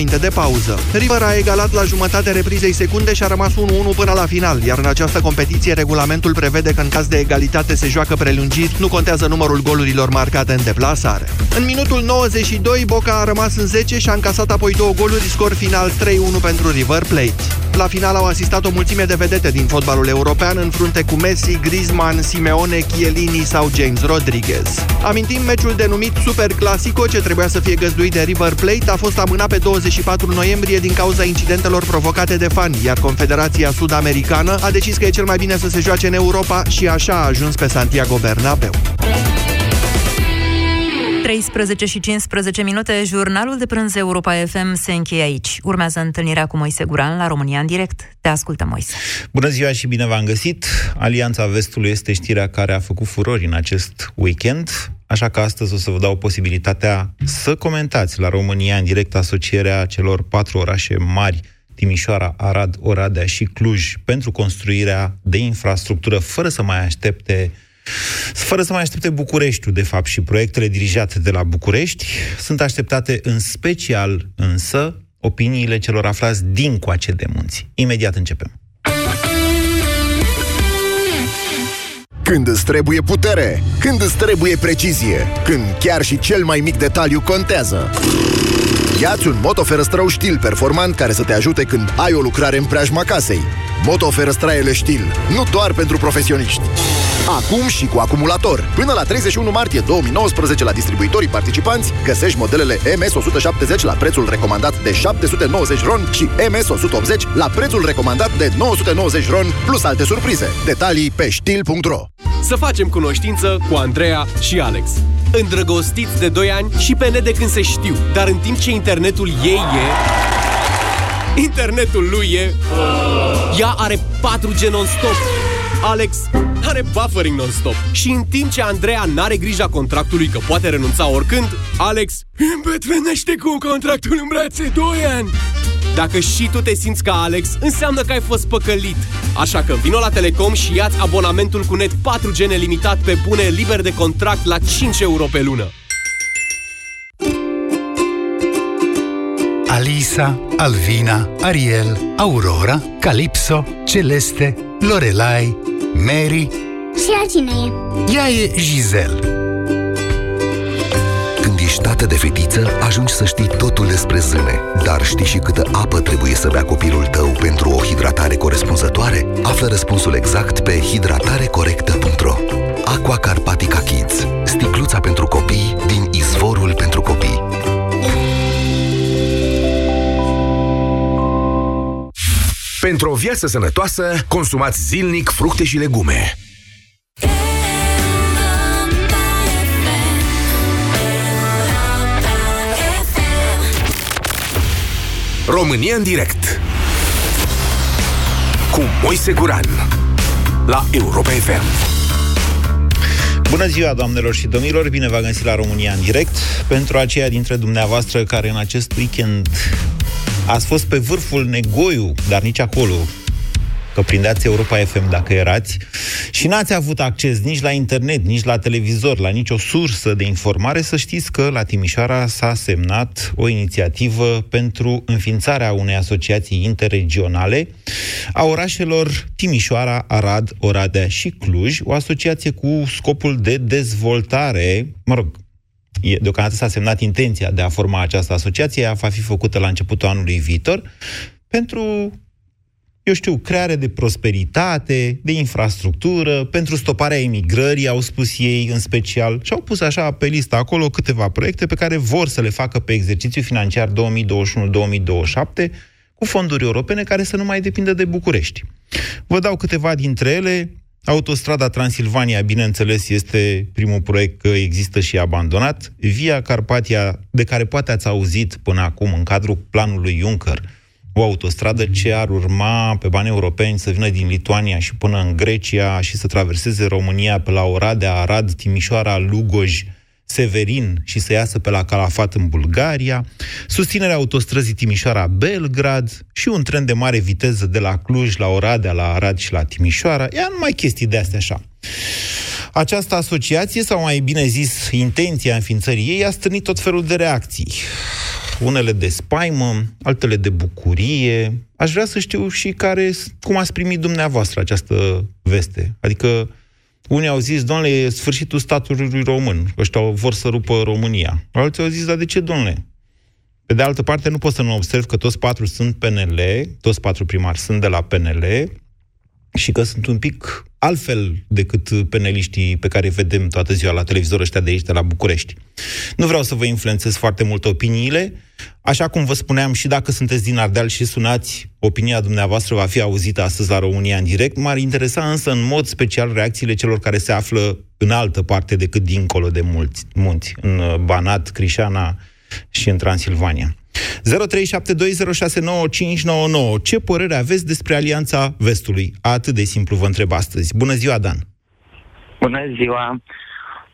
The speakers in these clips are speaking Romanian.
înainte de pauză. River a egalat la jumătate reprizei secunde și a rămas 1-1 până la final, iar în această competiție regulamentul prevede că în caz de egalitate se joacă prelungiri, nu contează numărul golurilor marcate în deplasare. În minutul 92, Boca a rămas în 10 și a încasat apoi două goluri, scor final 3-1 pentru River Plate. La final au asistat o mulțime de vedete din fotbalul european în frunte cu Messi, Griezmann, Simeone, Chiellini sau James Rodriguez. Amintim meciul denumit Super Clasico, ce trebuia să fie găzduit de River Plate, a fost amânat pe 24 noiembrie din cauza incidentelor provocate de fani, iar Confederația Sud-Americană a decis că e cel mai bine să se joace în Europa și așa a ajuns pe Santiago Bernabeu. 13 și 15 minute, jurnalul de prânz Europa FM se încheie aici. Urmează întâlnirea cu Moise Guran la România în direct. Te ascultă, Moise. Bună ziua și bine v-am găsit! Alianța Vestului este știrea care a făcut furori în acest weekend, așa că astăzi o să vă dau posibilitatea să comentați la România în direct asocierea celor patru orașe mari Timișoara, Arad, Oradea și Cluj pentru construirea de infrastructură fără să mai aștepte fără să mai aștepte Bucureștiul, de fapt, și proiectele dirijate de la București, sunt așteptate în special, însă, opiniile celor aflați din coace de munți. Imediat începem. Când îți trebuie putere, când îți trebuie precizie, când chiar și cel mai mic detaliu contează. Iați un motoferăstrău stil performant care să te ajute când ai o lucrare în preajma casei. Motoferăstraiele stil, nu doar pentru profesioniști. Acum și cu acumulator. Până la 31 martie 2019 la distribuitorii participanți găsești modelele MS170 la prețul recomandat de 790 ron și MS180 la prețul recomandat de 990 ron plus alte surprize. Detalii pe stil.ro Să facem cunoștință cu Andreea și Alex. Îndrăgostiți de 2 ani și pe net de când se știu, dar în timp ce internetul ei e... Internetul lui e... Ea are 4G non-stop. Alex are buffering non-stop. Și în timp ce Andreea n-are grija contractului că poate renunța oricând, Alex îmbătrânește cu contractul în brațe 2 ani. Dacă și tu te simți ca Alex, înseamnă că ai fost păcălit. Așa că vino la Telecom și ia abonamentul cu net 4G nelimitat pe bune liber de contract la 5 euro pe lună. Alisa, Alvina, Ariel, Aurora, Calipso, Celeste, Lorelai, Mary Și ea cine e? Ea e Giselle Când ești tată de fetiță, ajungi să știi totul despre zâne. Dar știi și câtă apă trebuie să bea copilul tău pentru o hidratare corespunzătoare? Află răspunsul exact pe hidratarecorectă.ro Aqua Carpatica Kids. Sticluța pentru copii din Pentru o viață sănătoasă, consumați zilnic fructe și legume. România în direct cu Moise Guran la Europa FM. Bună ziua, doamnelor și domnilor! Bine v-am găsit la România în direct. Pentru aceia dintre dumneavoastră care în acest weekend ați fost pe vârful Negoiu, dar nici acolo, că prindeați Europa FM dacă erați, și n-ați avut acces nici la internet, nici la televizor, la nicio sursă de informare, să știți că la Timișoara s-a semnat o inițiativă pentru înființarea unei asociații interregionale a orașelor Timișoara, Arad, Oradea și Cluj, o asociație cu scopul de dezvoltare, mă rog, deocamdată s-a semnat intenția de a forma această asociație, ea va fi făcută la începutul anului viitor, pentru eu știu, creare de prosperitate, de infrastructură, pentru stoparea emigrării, au spus ei în special, și au pus așa pe listă acolo câteva proiecte pe care vor să le facă pe exercițiul financiar 2021-2027 cu fonduri europene care să nu mai depindă de București. Vă dau câteva dintre ele. Autostrada Transilvania, bineînțeles, este primul proiect că există și abandonat. Via Carpatia, de care poate ați auzit până acum în cadrul planului Juncker, o autostradă ce ar urma pe bani europeni să vină din Lituania și până în Grecia și să traverseze România pe la Oradea, Arad, Timișoara, Lugoj, Severin și să iasă pe la Calafat în Bulgaria, susținerea autostrăzii Timișoara-Belgrad și un tren de mare viteză de la Cluj la Oradea, la Arad și la Timișoara. Ia numai chestii de astea așa. Această asociație, sau mai bine zis, intenția înființării ei, a strânit tot felul de reacții. unele de spaimă, altele de bucurie. Aș vrea să știu și care, cum ați primit dumneavoastră această veste. Adică unii au zis, domnule, e sfârșitul statului român, ăștia vor să rupă România. Alții au zis, dar de ce, domnule? Pe de altă parte, nu pot să nu observ că toți patru sunt PNL, toți patru primari sunt de la PNL și că sunt un pic altfel decât peneliștii pe care îi vedem toată ziua la televizor ăștia de aici, de la București. Nu vreau să vă influențez foarte mult opiniile. Așa cum vă spuneam, și dacă sunteți din Ardeal și sunați, opinia dumneavoastră va fi auzită astăzi la România în direct. M-ar interesa însă în mod special reacțiile celor care se află în altă parte decât dincolo de mulți, munți, în Banat, Crișana și în Transilvania. 0372069599. Ce părere aveți despre Alianța Vestului? Atât de simplu vă întreb astăzi. Bună ziua, Dan! Bună ziua!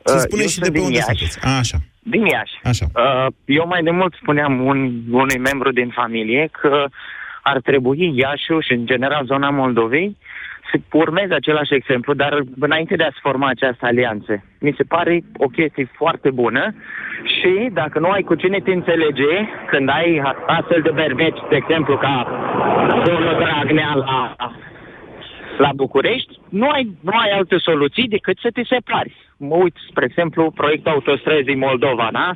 Să spuneți și de pe unde Iași. sunteți. A, așa. Din Iași. Așa. Uh, eu mai de mult spuneam un, unui membru din familie că ar trebui Iașiul și, în general, zona Moldovei să urmeze același exemplu, dar înainte de a se forma această alianță. Mi se pare o chestie foarte bună și dacă nu ai cu cine te înțelege, când ai astfel de berbeci, de exemplu, ca domnul Dragnea la, la București, nu ai, nu ai alte soluții decât să te separi. Mă uit, spre exemplu, proiectul autostrăzii Moldova, da?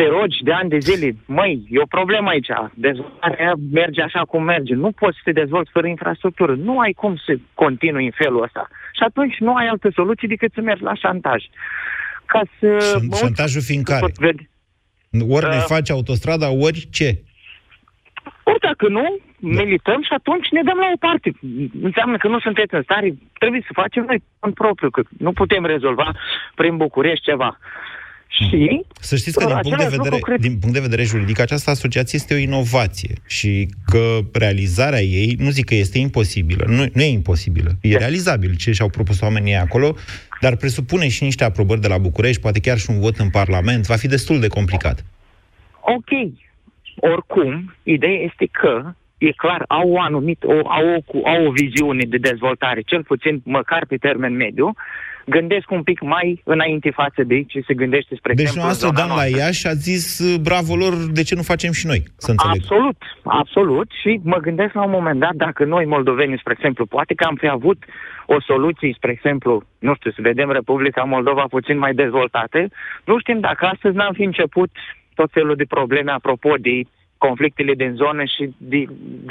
Te rogi de ani de zile, măi, e o problemă aici, dezvoltarea merge așa cum merge, nu poți să te dezvolți fără infrastructură, nu ai cum să continui în felul ăsta. Și atunci nu ai altă soluție decât să mergi la șantaj. Ca să... Șan- șantajul fiind care? Ori uh, ne faci autostrada, ori ce? Ori dacă nu, da. milităm și atunci ne dăm la o parte. Înseamnă că nu sunteți în stare, trebuie să facem noi în propriu, că nu putem rezolva prin București ceva. Și să știți că din punct, de vedere, cred... din punct de vedere juridic, această asociație este o inovație și că realizarea ei, nu zic că este imposibilă, nu, nu e imposibilă, e da. realizabil ce și-au propus oamenii acolo, dar presupune și niște aprobări de la București, poate chiar și un vot în Parlament, va fi destul de complicat. Ok. Oricum, ideea este că e clar, au o anumit, o, au, o, au o viziune de dezvoltare, cel puțin măcar pe termen mediu, gândesc un pic mai înainte față de ei ce se gândește spre deci exemplu noastră, Dan la Iași, a zis bravo lor, de ce nu facem și noi, să înțeleg. Absolut, absolut. Și mă gândesc la un moment dat dacă noi moldoveni, spre exemplu, poate că am fi avut o soluție, spre exemplu, nu știu, să vedem Republica Moldova puțin mai dezvoltată, nu știm dacă astăzi n-am fi început tot felul de probleme apropo de conflictele din zonă și de,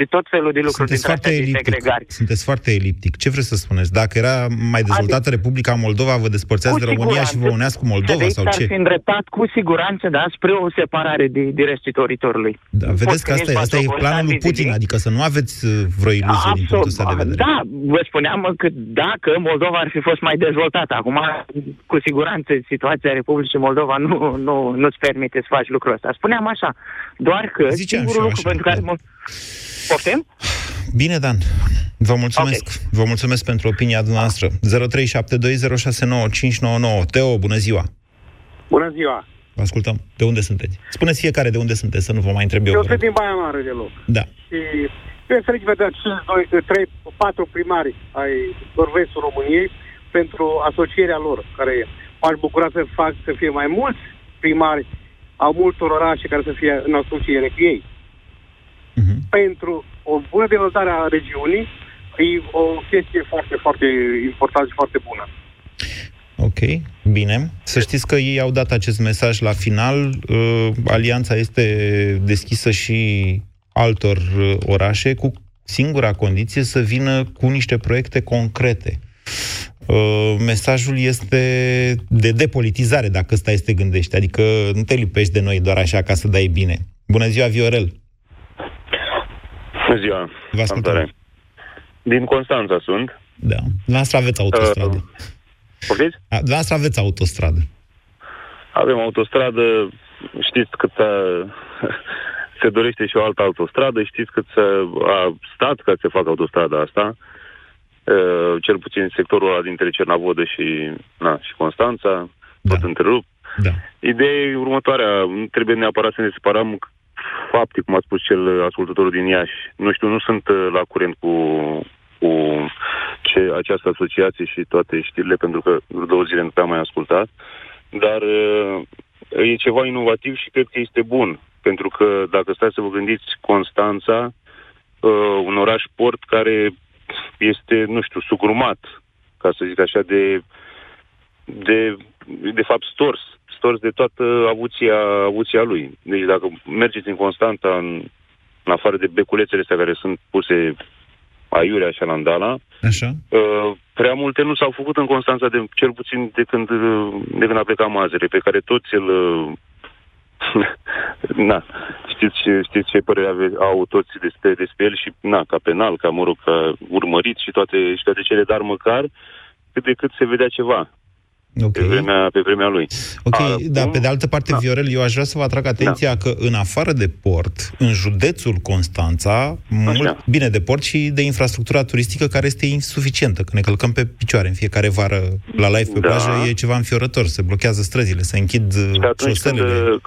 de tot felul de lucruri Sunteți foarte eliptic. Sunteți foarte eliptic. Ce vreți să spuneți? Dacă era mai dezvoltată adică, Republica Moldova, vă despărțeați de România și vă uneați cu Moldova sau ce? fi îndreptat cu siguranță, da, spre o separare de, de restul teritoriului. Da, vedeți că asta e, asta e planul lui Putin, de... adică să nu aveți uh, vreo iluzie din punctul ăsta de vedere. Da, vă spuneam că dacă Moldova ar fi fost mai dezvoltată, acum cu siguranță situația Republicii Moldova nu, nu, nu-ți permite să faci lucrul ăsta. Spuneam așa, doar că Ziceam singurul lucru așa, pentru care... Da. Poftim? Bine, Dan. Vă mulțumesc. Okay. Vă mulțumesc pentru opinia dumneavoastră. 0372069599. Teo, bună ziua. Bună ziua. Vă ascultăm. De unde sunteți? Spuneți fiecare de unde sunteți, să nu vă mai întreb eu. Eu sunt din Baia Mare de loc. Da. Și eu înțeleg vedea 5, 2, 3, 4 primari ai nord-vestul României pentru asocierea lor, care m-aș bucura să fac să fie mai mulți primari a multor orașe care să fie în asociere cu ei. Uh-huh. Pentru o bună dezvoltare a regiunii, e o chestie foarte, foarte importantă și foarte bună. Ok, bine. Să știți că ei au dat acest mesaj la final. Uh, alianța este deschisă și altor uh, orașe cu singura condiție să vină cu niște proiecte concrete. Uh, mesajul este de depolitizare, dacă ăsta este gândește. Adică nu te lipești de noi doar așa ca să dai bine. Bună ziua, Viorel! Bună ziua! Vă ascultăm. Din Constanța sunt. Da. Dumneavoastră aveți autostradă. Uh, Poftiți? Dumneavoastră aveți autostradă. Avem autostradă, știți cât a, se dorește și o altă autostradă, știți cât a stat ca să se facă autostrada asta. Uh, cel puțin sectorul ăla dintre Cernavodă și, na, și Constanța, da. tot întrerupt. Da. Ideea e următoarea, nu trebuie neapărat să ne separăm fapte, cum a spus cel ascultător din Iași. Nu știu, nu sunt uh, la curent cu, cu ce, această asociație și toate știrile, pentru că două zile nu am mai ascultat, dar uh, e ceva inovativ și cred că este bun. Pentru că dacă stați să vă gândiți, Constanța, uh, un oraș port care este, nu știu, sugrumat, ca să zic așa, de, de, de fapt stors, stors de toată avuția, avuția lui. Deci dacă mergeți în Constanța, în, în afară de beculețele astea care sunt puse aiurea așa la Andala, Așa. Uh, prea multe nu s-au făcut în Constanța, de, cel puțin de când, uh, de când a plecat Mazăre, pe care toți îl... Uh, na, știți, ce- știți ce părere ave, au toți despre, despre el și, na, ca penal, ca, mă rog, ca urmărit și toate, și toate cele, dar măcar cât de cât se vedea ceva Ok. pe, vremea, pe vremea lui. Ok, A, dar acum- pe de altă parte, Da. Viorel, eu aș vrea să vă atrag atenția că în afară de port, în județul Constanța, mult, bine de port și de infrastructura turistică care este insuficientă, că ne călcăm pe picioare în fiecare vară la live pe Da. plajă, e ceva înfiorător, se blochează străzile, se închid uh, Și atunci când, șoselele. uh,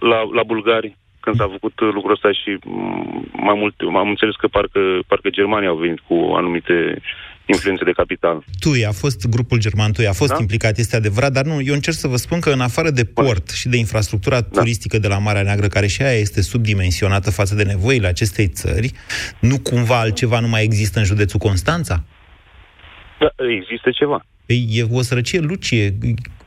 la, la bulgari, când s-a făcut uh, lucrul ăsta și mm, mai mult, am înțeles că parcă, parcă Germania au venit cu anumite influențe de capital. TUI, a fost grupul german TUI, a fost Da? implicat, este adevărat, dar nu, eu încerc să vă spun că în afară de port și de infrastructura Da. turistică de la Marea Neagră, care și aia este subdimensionată față de nevoile acestei țări, nu cumva altceva nu mai există în județul Constanța? Da, există ceva. Ei, e o sărăcie lucie.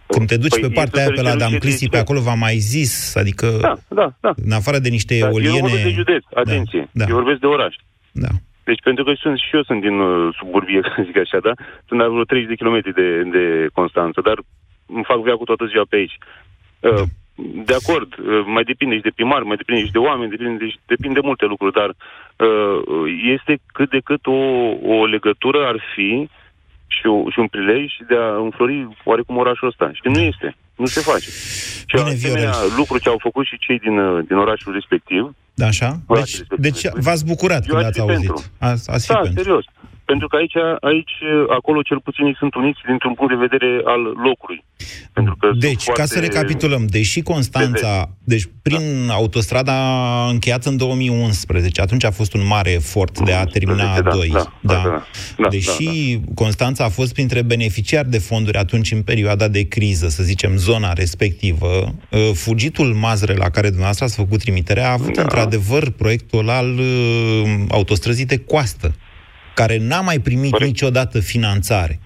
Când te duci Păi pe este partea o aia pe la sărăcie Damclisi, lucie pe de acolo v-am mai zis, adică Da, da, da. în afară de niște Dar Eu nu eoliene... vorbesc de județ, atenție. Da, da. Eu vorbesc de oraș. Da. Deci pentru că sunt, și eu sunt din uh, suburbie, să zic așa, da? Sunt la vreo 30 de kilometri de, de Constanța, dar îmi fac viața toată ziua pe aici. Uh, de acord, uh, mai depinde și de primar, mai depinde și de oameni, depinde, deci depinde de multe lucruri, dar uh, este cât de cât o, o legătură ar fi și, o, și un prilej de a înflori oarecum orașul ăsta. Și nu este. Nu se face. Și Bine, asemenea Viorel. lucru ce au făcut și cei din, uh, din orașul respectiv, Da, așa? Orașele Deci, respective. deci v-ați bucurat Eu când aș ați fi auzit. pentru. Ați, ați fi da, pentru. serios. Pentru că aici, aici, acolo cel puțin ei sunt uniți dintr-un punct de vedere al locului. Pentru că Deci, sunt ca să foarte- recapitulăm, deși Constanța, deci prin autostrada încheiată în 2011, atunci a fost un mare efort de a termina da, A2. da, da, da, da, deși Constanța a fost printre beneficiari de fonduri atunci în perioada de criză, să zicem, zona respectivă, uh, fugitul Mazăre la care dumneavoastră ați făcut trimitere a avut Da. într-adevăr proiectul al uh, autostrăzii de coastă, care n-a mai primit niciodată finanțare.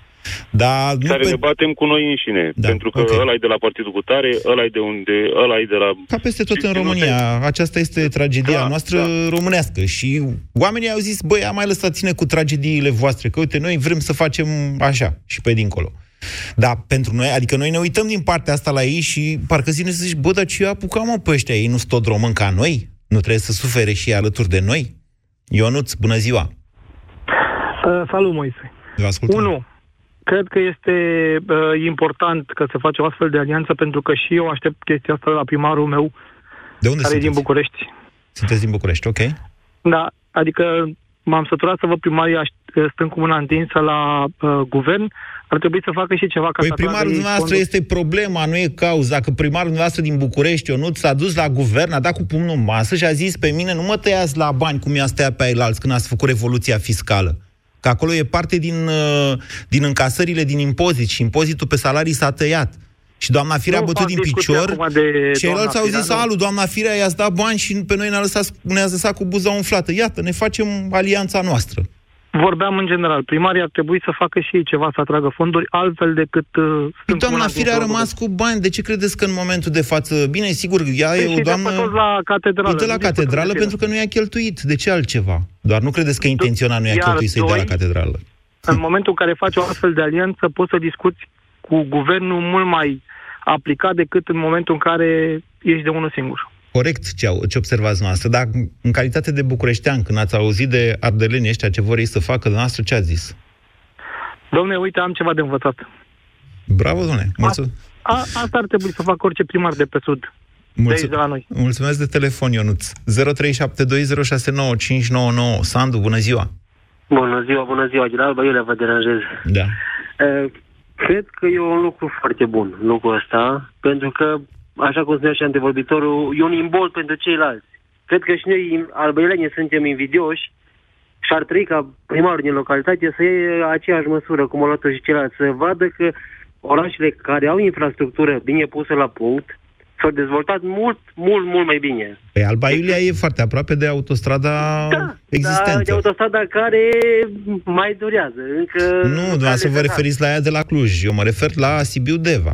Dar nu care pe... ne batem cu noi înșine. Da, pentru că ok. ăla e de la partidul cu tare, ăla e de unde, ăla e de la... Ca peste tot Și- în și nu România. Aceasta este tragedia Da, noastră românească. Și oamenii au zis, băi, am mai lăsat ține cu tragediile voastre, că uite, noi vrem să facem așa și pe dincolo. Dar pentru noi, adică noi ne uităm din partea asta la ei și parcă zine să zici, bă, dar ce apucam mă pe ăștia? Ei nu sunt tot români ca noi? Nu trebuie să sufere și ei alături de noi? Ionuț, bună ziua! Uh, salut, Moise. Vă ascultăm. Unu, cred că este uh, important că se face o astfel de alianță, pentru că și eu aștept chestia asta de la primarul meu, De unde care e din sunteți? București. Sunteți din București, ok? Da, adică m-am săturat să văd primarii aș- stând cu mâna întinsă la uh, guvern, ar trebui să facă și ceva ca Păi să atragă primarul ei dumneavoastră fonduri. este problema, nu e cauza. Că primarul dumneavoastră din București, Ionut, s-a dus la guvern, a dat cu pumnul în masă și a zis pe mine, nu mă tăiați la bani cum i-a tăiat pe ailalți când ați făcut revoluția fiscală. Că acolo e parte din, uh, din încasările din impozit și impozitul pe salarii s-a tăiat. Și doamna Firea a Nu bătut fac din discuția picior acum de și ceilalți doamna au zis, Firea, nu. alu, doamna Firea i-ați dat bani și pe noi ne-a lăsat, ne-ați lăsat cu buza umflată. Iată, ne facem alianța noastră. Vorbeam în general, primarii ar trebui să facă și ei ceva, să atragă fonduri, altfel decât uh, stând cu Păi Doamna mâna Firea a întinsă la rămas cu bani. De ce credeți că în momentul de față... Bine, sigur, ea Păi e și o doamnă... dă pe toți la catedrală. Îi dă la Nu discutăm catedrală de pentru că nu i-a cheltuit. De ce altceva? Doar nu credeți că intenționat nu i-a Iar cheltuit să-i dea la doi- catedrală. În momentul în care faci o astfel de alianță, poți să discuți cu guvernul mult mai aplicat decât în momentul în care ești de unul singur. Corect ce, au, ce observați noastră, dar în calitate de bucureștean, când ați auzit de ardelenii ăștia ce vor ei să facă, noastră ce ați zis? Domne, uite, am ceva de învățat. Bravo, domnule! Mulțu- A, asta ar trebui să facă orice primar de pe sud. De aici, de la noi. Mulțumesc de telefon, Ionuț. 0372069599. Sandu, bună ziua! Bună ziua, bună ziua, Gilal, bă, eu le vă deranjez. Da. Uh, cred că e un lucru foarte bun, lucrul ăsta, pentru că, așa cum spunea și antevorbitorul, e un imbol pentru ceilalți. Cred că și noi, albăilenii, suntem invidioși și ar trebui ca primarul din localitate să iei aceeași măsură, cum au luat și ceilalți, să vadă că orașele care au infrastructură bine pusă la punct, s-au dezvoltat mult, mult, mult mai bine. Păi Alba Iulia e foarte aproape de autostrada Da, existentă. de autostrada care mai durează. Încă nu, doar să vă referiți la ea de la Cluj. Eu mă refer la Sibiu-Deva.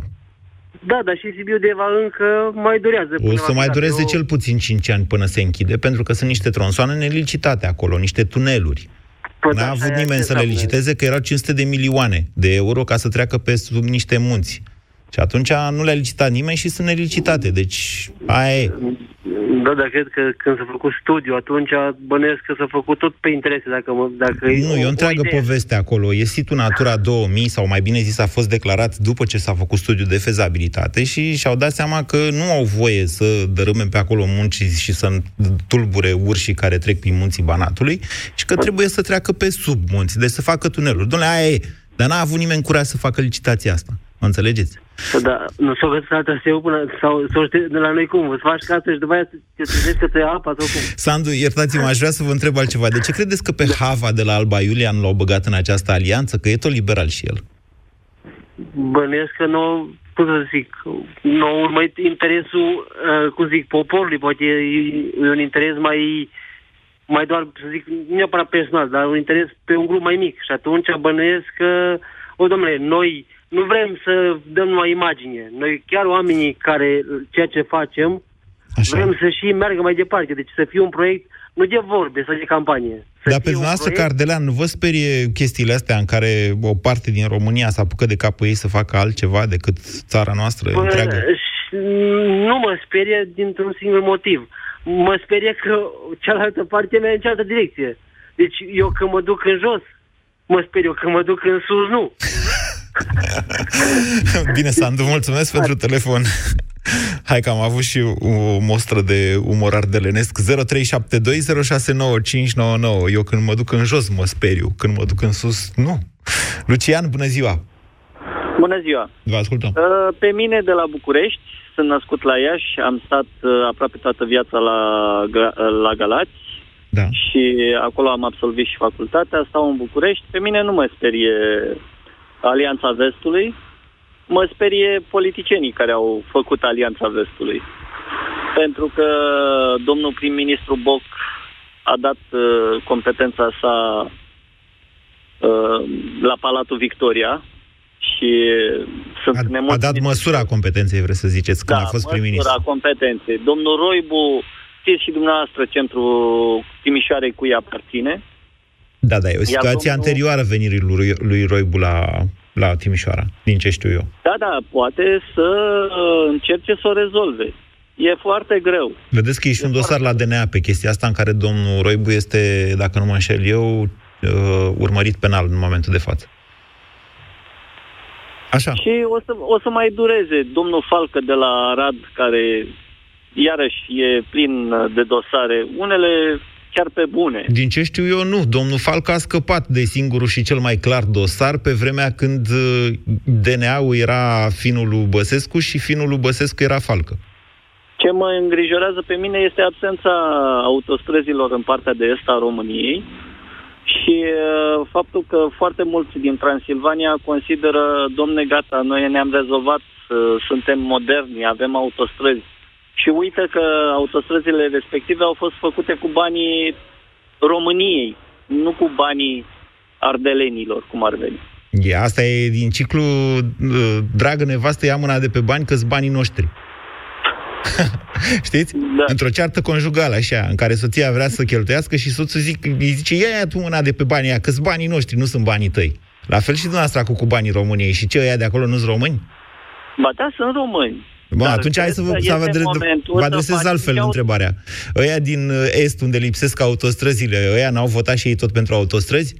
Da, dar și Sibiu Deva încă mai durează. O să mai dureze eu... cel puțin 5 ani până se închide, pentru că sunt niște tronsoane nelicitate acolo, niște tuneluri. Păi N-a avut nimeni să le liciteze, că erau 500 de milioane de euro ca să treacă pe sub niște munți. Și atunci nu le-a licitat nimeni și sunt nelicitate. Deci, aia e. Da, dar cred că când s-a făcut studiu, atunci bănuiesc că s-a făcut tot pe interese. Dacă, mă, dacă nu, e o întreagă o poveste acolo. E situl Natura 2000, sau mai bine zis, a fost declarat după ce s-a făcut studiu de fezabilitate și și-au dat seama că nu au voie să dărâme pe acolo munci și să tulbure urșii care trec prin munții Banatului și că trebuie să treacă pe sub munți, deci să facă tuneluri. Dom'le, aia e. Dar n-a avut nimeni curaj să facă licitația asta. Mă înțelegeți? Da, nu s-o găsit altă eu până, sau să știi de la noi cum, îți faci casă și după aia te trezești că te ia apa sau cum? Sandu, iertați-mă, aș vrea să vă întreb altceva. De ce credeți că pe Hava de la Alba Iulian l-au băgat în această alianță? Că e tot liberal și el. Bănuiesc că nu, cum să zic, nu urmărit interesul, uh, cum zic, poporului, poate e, e un interes mai, mai doar, să zic, nu neapărat personal, dar un interes pe un grup mai mic. Și atunci bănuiesc că, o, domnule, noi nu vrem să dăm numai imagine. Noi chiar oamenii care ceea ce facem, Așa. vrem să și meargă mai departe. Deci să fie un proiect nu de vorbe sau de campanie. Să Dar pe dumneavoastră, proiect... Cardelean, nu vă sperie chestiile astea în care o parte din România s-a apucat de capul ei să facă altceva decât țara noastră Bă, întreagă? Nu mă sperie dintr-un singur motiv. Mă sperie că cealaltă parte merge în cealaltă direcție. Deci eu când mă duc în jos, mă sper eu când mă duc în sus, nu. Bine, Sandu, mulțumesc Hai. pentru telefon. Hai că am avut și o mostră de umor ardelenesc 0372069599 Eu când mă duc în jos mă speriu Când mă duc în sus, nu Lucian, bună ziua Bună ziua Vă ascultăm uh, Pe mine de la București Sunt născut la Iași Am stat uh, aproape toată viața la, la Galați da. Și acolo am absolvit și facultatea Stau în București Pe mine nu mă sperie Alianța Vestului, mă sperie politicienii care au făcut Alianța Vestului. Pentru că domnul prim-ministru Boc a dat uh, competența sa uh, la Palatul Victoria și sunt a, a dat măsura competenței, vreți să ziceți, când da, a fost prim-ministru. măsura competenței. Domnul Roibu, știți și dumneavoastră, centrul Timișoarei cui aparține, da, da, e o situație domnul... anterioară venirii lui, lui Roibu la, la Timișoara, din ce știu eu. Da, da, poate să uh, încerce să o rezolve. E foarte greu. Vedeți că e și e un dosar la DNA pe chestia asta în care domnul Roibu este, dacă nu mă înșel eu, uh, urmărit penal în momentul de față. Așa. Și o să, o să mai dureze domnul Falcă de la Arad, care iarăși e plin de dosare. Unele chiar pe bune. Din ce știu eu, nu. Domnul Falca a scăpat de singurul și cel mai clar dosar pe vremea când uh, DNA-ul era finul lui Băsescu și finul lui Băsescu era Falcă. Ce mă îngrijorează pe mine este absența autostrăzilor în partea de est a României și uh, faptul că foarte mulți din Transilvania consideră, domne, gata, noi ne-am rezolvat, uh, suntem moderni, avem autostrăzi și uită că autostrăzile respective au fost făcute cu banii României, nu cu banii ardelenilor, cum ar veni. E, asta e din ciclu uh, Dragă nevastă, ia mâna de pe bani, că banii noștri. Știți? Da. Într-o ceartă conjugală, așa, în care soția vrea să cheltuiască și soțul zic, îi zice, ia, ia tu mâna de pe banii aia, că banii noștri, nu sunt banii tăi. La fel și dumneavoastră cu, cu banii României. Și ce, ăia de acolo nu sunt români? Ba da, sunt români. Bă, atunci hai să vă, să vă, vă adresez altfel întrebarea. Ăia din uh, Est, unde lipsesc autostrăzile, ăia n-au votat și ei tot pentru autostrăzi?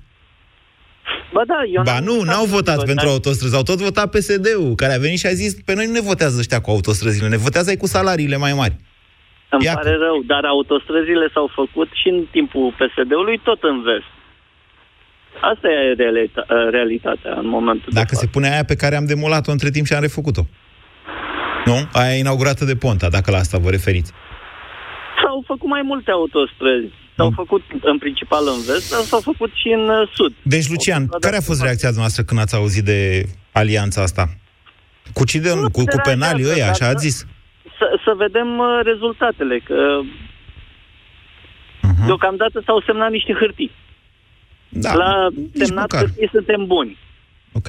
Ba da, eu ba nu, n-au votat votat pentru autostrăzi, au tot votat PSD-ul, care a venit și a zis, pe noi nu ne votează ăștia cu autostrăzile, ne votează cu salariile mai mari. Îmi Ia. pare rău, dar autostrăzile s-au făcut și în timpul PSD-ului tot în vest. Asta e realita- realitatea în momentul Dacă de se pune aia pe care am demolat-o între timp și am refăcut-o. Nu? Aia inaugurată de Ponta, dacă la asta vă referiți. S-au făcut mai multe autostrăzi. S-au mm. făcut în principal în vest, dar s-au făcut și în uh, sud. Deci, Lucian, care a fost reacția noastră când ați auzit de alianța asta? Cu cine? Cu, cu penalii ăia, așa ați zis? să, să vedem uh, rezultatele, că Mhm. deocamdată s-au semnat niște hârtii. Da, La nici semnat măcar. hârtii suntem buni. Ok.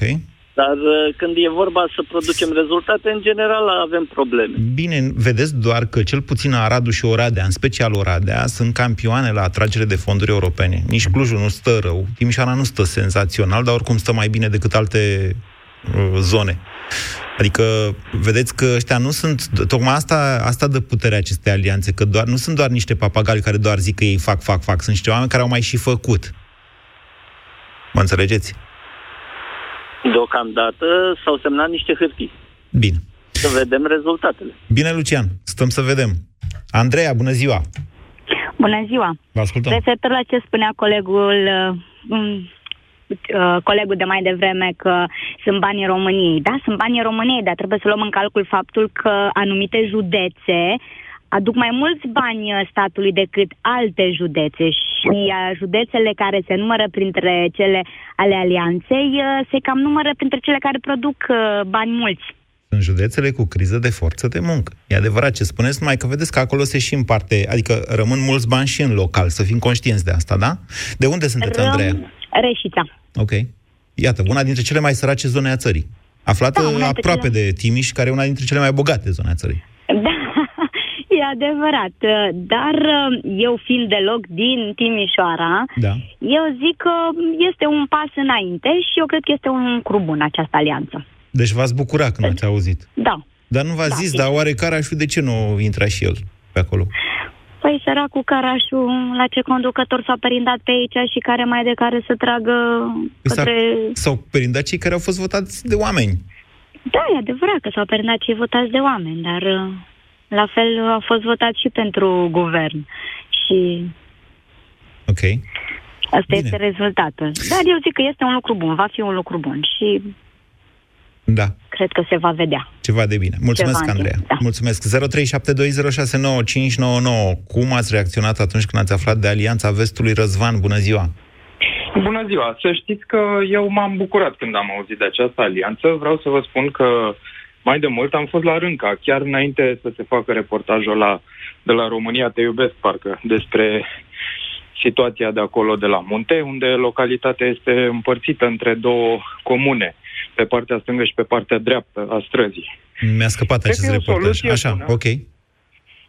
Dar uh, când e vorba să producem rezultate, în general avem probleme. Bine, vedeți doar că cel puțin Aradul și Oradea, în special Oradea, sunt campioane la atragere de fonduri europene. Nici Clujul nu stă rău, Timișoara nu stă senzațional, dar oricum stă mai bine decât alte uh, zone. Adică, vedeți că ăștia nu sunt... Tocmai asta, asta dă puterea acestei alianțe, că doar, nu sunt doar niște papagali care doar zic că ei fac, fac, fac. Sunt niște oameni care au mai și făcut. Mă înțelegeți? Deocamdată s-au semnat niște hârtii. Bine. Să vedem rezultatele. Bine, Lucian. Stăm să vedem. Andreea, bună ziua! Bună ziua! Vă ascultăm. Referitor la ce spunea colegul, uh, um, uh, colegul de mai devreme că sunt banii României. Da, sunt banii României, dar trebuie să luăm în calcul faptul că anumite județe aduc mai mulți bani uh, statului decât alte județe și uh, județele care se numără printre cele ale alianței uh, se cam numără printre cele care produc uh, bani mulți. în județele cu criză de forță de muncă. E adevărat ce spuneți, numai că vedeți că acolo se și împarte, adică rămân mulți bani și în local, să fim conștienți de asta, da? De unde sunteți, Răm- Andreea? Reșița. Ok. Iată, una dintre cele mai sărace zone a țării. Aflată Da, una dintre aproape cele- de Timiș, care e una dintre cele mai bogate zone a țării. Da, e adevărat. Dar uh, eu fiind deloc din Timișoara, Da. eu zic că este un pas înainte și eu cred că este un lucru bun această alianță. Deci v-ați bucura când ați auzit. Da. Dar nu v-ați Da, zis, sigur. dar oare Carașu de ce nu intra și el pe acolo? Păi săracul Carașu, la ce conducător s-a perindat pe aici și care mai de care să tragă Păi s-a- către... S-au perindat cei care au fost votați de oameni. Da, e adevărat că s-au perindat cei votați de oameni, dar uh, la fel au fost votați și pentru guvern. Și Ok. Asta Bine. este rezultatul. Dar eu zic că este un lucru bun, va fi un lucru bun și Da. cred că se va vedea. Ceva de bine. Mulțumesc, Ceva în Andreea. timp, da. Mulțumesc. 0372069599. Cum ați reacționat atunci când ați aflat de Alianța Vestului Răzvan? Bună ziua! Bună ziua! Să știți că eu m-am bucurat când am auzit de această alianță. Vreau să vă spun că mai de mult am fost la Rânca, chiar înainte să se facă reportajul la, de la România Te iubesc, parcă, despre situația de acolo de la munte, unde localitatea este împărțită între două comune, pe partea stângă și pe partea dreaptă a străzii. Mi-a scăpat Cred acest că e o reportaj. soluție Așa, bună. ok.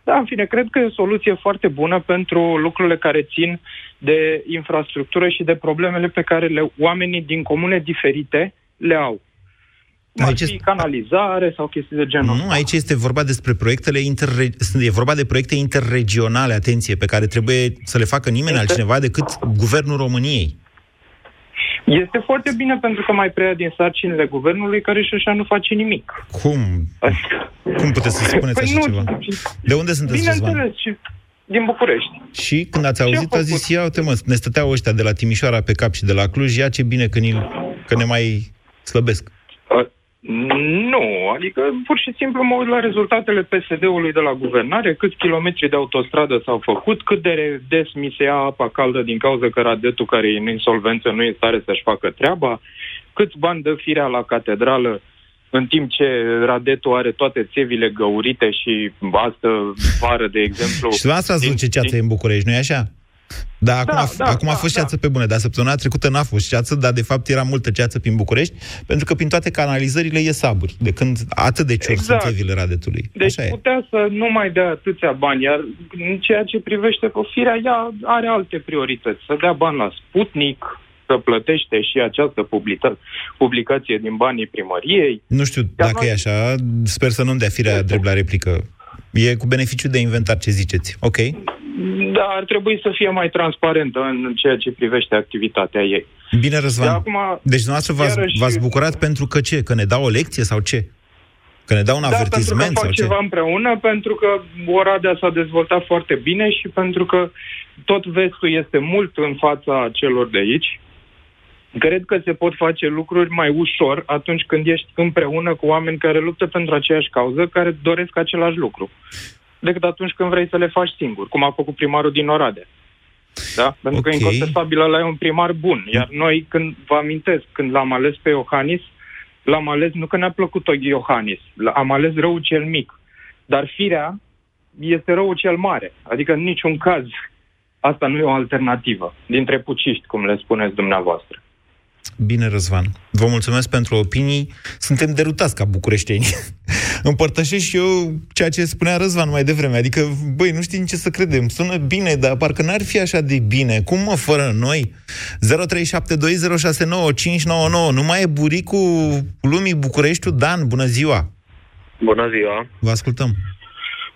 Da, în fine, cred că e o soluție foarte bună pentru lucrurile care țin de infrastructură și de problemele pe care le, oamenii din comune diferite le au. Cum ar Aici fi canalizare sau chestii de genul Nu, aici este vorba despre proiectele interre... e vorba de proiecte interregionale, atenție, pe care trebuie să le facă nimeni Este- altcineva decât Guvernul României. Este foarte bine pentru că mai preia din sarcinile guvernului care și așa nu face nimic. Cum? Cum puteți să spuneți Păi așa nu, ceva? De unde sunteți, Răzvan? Bineînțeles, și din București. Și când ați Ce-a auzit, a zis, ia uite mă, ne stăteau ăștia de la Timișoara pe cap și de la Cluj, ia ce bine că, ni, că ne mai slăbesc. Nu, adică pur și simplu mă uit la rezultatele PSD-ului de la guvernare, câți kilometri de autostradă s-au făcut, cât de des mi se ia apa caldă din cauza că radetul care e în insolvență nu e în stare să-și facă treaba, câți bani dă firea la catedrală în timp ce radetul are toate țevile găurite și astă vară, de exemplu... Și dumneavoastră ați văzut ce ceață e în București, nu-i așa? Da, acum, Da, a, da, acum a da, fost da. ceață pe bune, dar săptămâna trecută n-a fost ceață, dar de fapt era multă ceață prin București, pentru că prin toate canalizările e saburi, de când atât de cior Exact. sunt țevile radetului. Deci Așa e. putea să nu mai dea atâția bani, iar în ceea ce privește pe firea, ea are alte priorități. Să dea bani la Sputnik, să plătește și această publica- publicație din banii primăriei. Nu știu dacă e așa, sper să nu-mi dea firea drept la replică. E cu beneficiu de inventar ce ziceți, ok? Dar ar trebui să fie mai transparentă în ceea ce privește activitatea ei. Bine, Răzvan. De acum, deci dumneavoastră v-ați, iarăși- v-ați bucurat pentru că ce? Că ne dau o lecție sau ce? Că ne dau un da, pentru că avertisment fac sau ce? ceva împreună, pentru că Oradea s-a dezvoltat foarte bine și pentru că tot vestul este mult în fața celor de aici. Cred că se pot face lucruri mai ușor atunci când ești împreună cu oameni care luptă pentru aceeași cauză, care doresc același lucru, decât atunci când vrei să le faci singur, cum a făcut primarul din Oradea. Da? Pentru că Ok. incontestabil ăla e un primar bun. Iar noi, când vă amintesc, când l-am ales pe Iohannis, l-am ales nu că ne-a plăcut Iohannis, l- am ales rău cel mic. dar firea este răul cel mare. Adică în niciun caz asta nu e o alternativă dintre puciști, cum le spuneți dumneavoastră. Bine, Răzvan. Vă mulțumesc pentru opinii. Suntem derutați ca bucureșteni. Împărtășesc și eu ceea ce spunea Răzvan mai devreme. Adică, băi, nu știm ce să credem. Sună bine, dar parcă n-ar fi așa de bine. Cum mă, fără noi? 0372069599. Nu mai e buricul lumii Bucureștiul? Dan, bună ziua! Bună ziua! Vă ascultăm.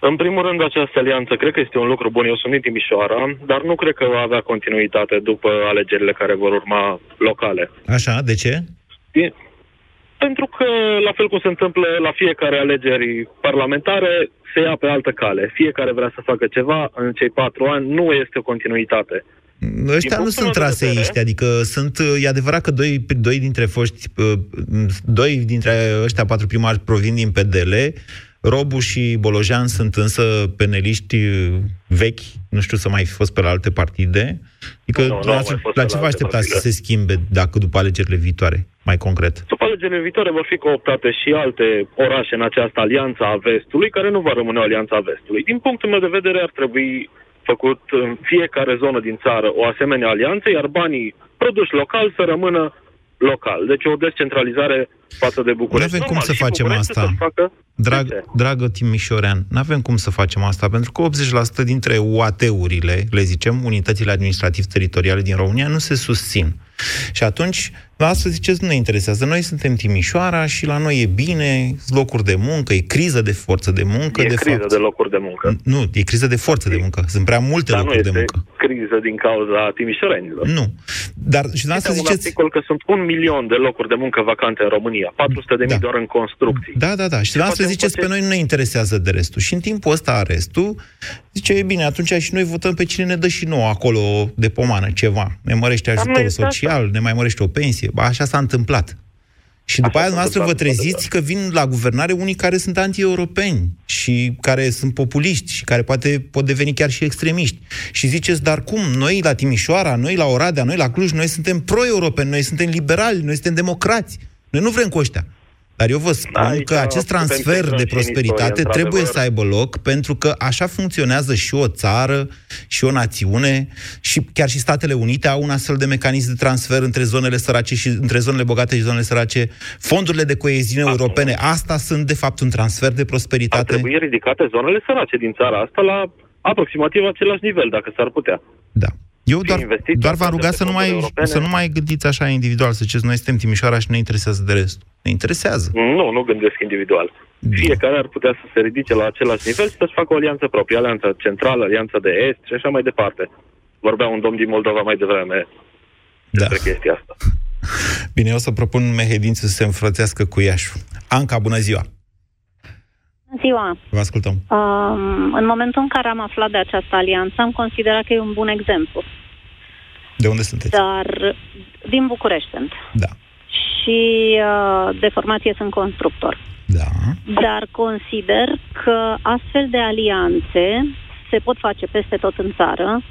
În primul rând, această alianță cred că este un lucru bun. Eu sunt din Timișoara, dar nu cred că va avea continuitate după alegerile care vor urma locale. Așa, de ce? E- Pentru că, la fel cum se întâmplă la fiecare alegeri parlamentare, se ia pe altă cale. Fiecare vrea să facă ceva în cei patru ani, nu este o continuitate. Ăștia nu sunt raseiști, adică sunt, e adevărat că doi, doi dintre foști, uh, doi dintre ăștia patru primari provin din PDL, Robu și Bolojan sunt însă peneliști vechi, nu știu să mai fi fost pe la alte partide. Adică Nu, nu la, au ce- mai fost la pe ce la vă alte așteptați să partide. se schimbe dacă după alegerile viitoare, mai concret? După alegerile viitoare vor fi cooptate și alte orașe în această alianță a vestului, care nu va rămâne o alianță a vestului. Din punctul meu de vedere, ar trebui făcut în fiecare zonă din țară o asemenea alianță, iar banii produși local să rămână local. Deci o descentralizare față de București. Nu avem cum Normal, să și facem București asta. Să facă Drag, dragă Timișorean, nu avem cum să facem asta, pentru că 80% dintre UAT-urile, le zicem, unitățile administrativ-teritoriale din România, nu se susțin. Și atunci, la asta ziceți, nu ne interesează. Noi suntem Timișoara și la noi e bine, sunt locuri de muncă, e criză de forță de muncă, e de criză fapt. de locuri de muncă. Nu, e criză de forță de muncă. Sunt prea multe Dar nu locuri de este muncă. criză din cauza timișorenilor. Nu. Dar și de asta Este un ziceți... articol că sunt un milion de locuri de muncă vacante în România, 400 de mii doar în construcții. Da, da, da. Și de asta ziceți, pe noi nu ne interesează de restul. Și în timpul ăsta a restul, zice, e bine, atunci și noi votăm pe cine ne dă și nouă acolo de pomană ceva. Ne mărește Dar nu ajutorul este asta. Social, ne mai mărește o pensie. Ba, așa s-a întâmplat. Și după aia s-a noastră vă întâmplat, treziți că vin la guvernare unii care sunt anti-europeni și care sunt populiști și care poate pot deveni chiar și extremiști. Și ziceți, dar cum? Noi la Timișoara, noi la Oradea, noi la Cluj, noi suntem pro-europeni, noi suntem liberali, noi suntem democrați. Noi nu vrem cu ăștia. Dar eu vă spun Aici că acest putem să transfer intrăm de și în prosperitate istorie, trebuie într-adevăr. să aibă loc, pentru că așa funcționează și o țară, și o națiune, și chiar și Statele Unite au un astfel de mecanism de transfer între zonele sărace și între zonele bogate și zonele sărace. Fondurile de coeziune europene, asta sunt de fapt un transfer de Ar prosperitate. trebui ridicate zonele sărace din țara asta la aproximativ același nivel, dacă s-ar putea. Eu doar, investiții doar v-am făcute rugat pe să nu, fonduri mai, europene. să nu mai gândiți așa individual, să ziceți, noi suntem Timișoara și ne interesează de restul. Ne interesează. Nu, nu gândesc individual. Fiecare ar putea să se ridice la același nivel și să-și facă o alianță proprie, alianța centrală, alianța de est și așa mai departe. Vorbea un domn din Moldova mai devreme despre chestia asta. Bine, eu o să propun Mehedin să se înfrățească cu Iașu. Anca, bună ziua! Bună ziua! Vă ascultăm. Um, în momentul în care am aflat de această alianță, am considerat că e un bun exemplu. De unde sunteți? Dar din București sunt. Da. Și uh, de formație sunt constructor. Da. Dar consider că astfel de alianțe se pot face peste tot în țară,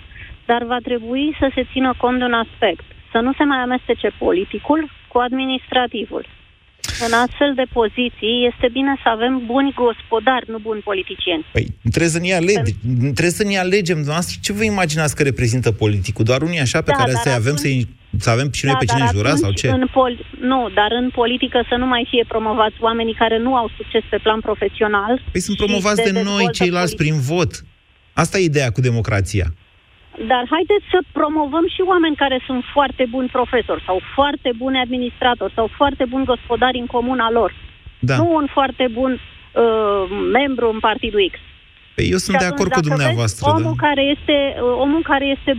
dar va trebui să se țină cont de un aspect. Să nu se mai amestece politicul cu administrativul. În astfel de poziții este bine să avem buni gospodari, nu buni politicieni. Păi, trebuie să ne alege, trebuie să ne alegem, noastră. Ce vă imaginați că reprezintă politicul? Doar unii așa pe Da, care dar să avem, atunci- să, să avem și noi pe Da, cine dar jura sau atunci ce? În pol- nu, dar în politică să nu mai fie promovați oamenii care nu au succes pe plan profesional. Păi sunt și promovați se de noi, dezvoltă ceilalți, politic. prin vot. Asta e ideea cu democrația. Dar haideți să promovăm și oameni care sunt foarte buni profesori sau foarte buni administratori sau foarte buni gospodari în comuna lor. Da. Nu un foarte bun uh, membru în partidul X. Păi eu sunt Și de atunci, acord cu dacă dumneavoastră, vezi omul da? care este uh, omul care este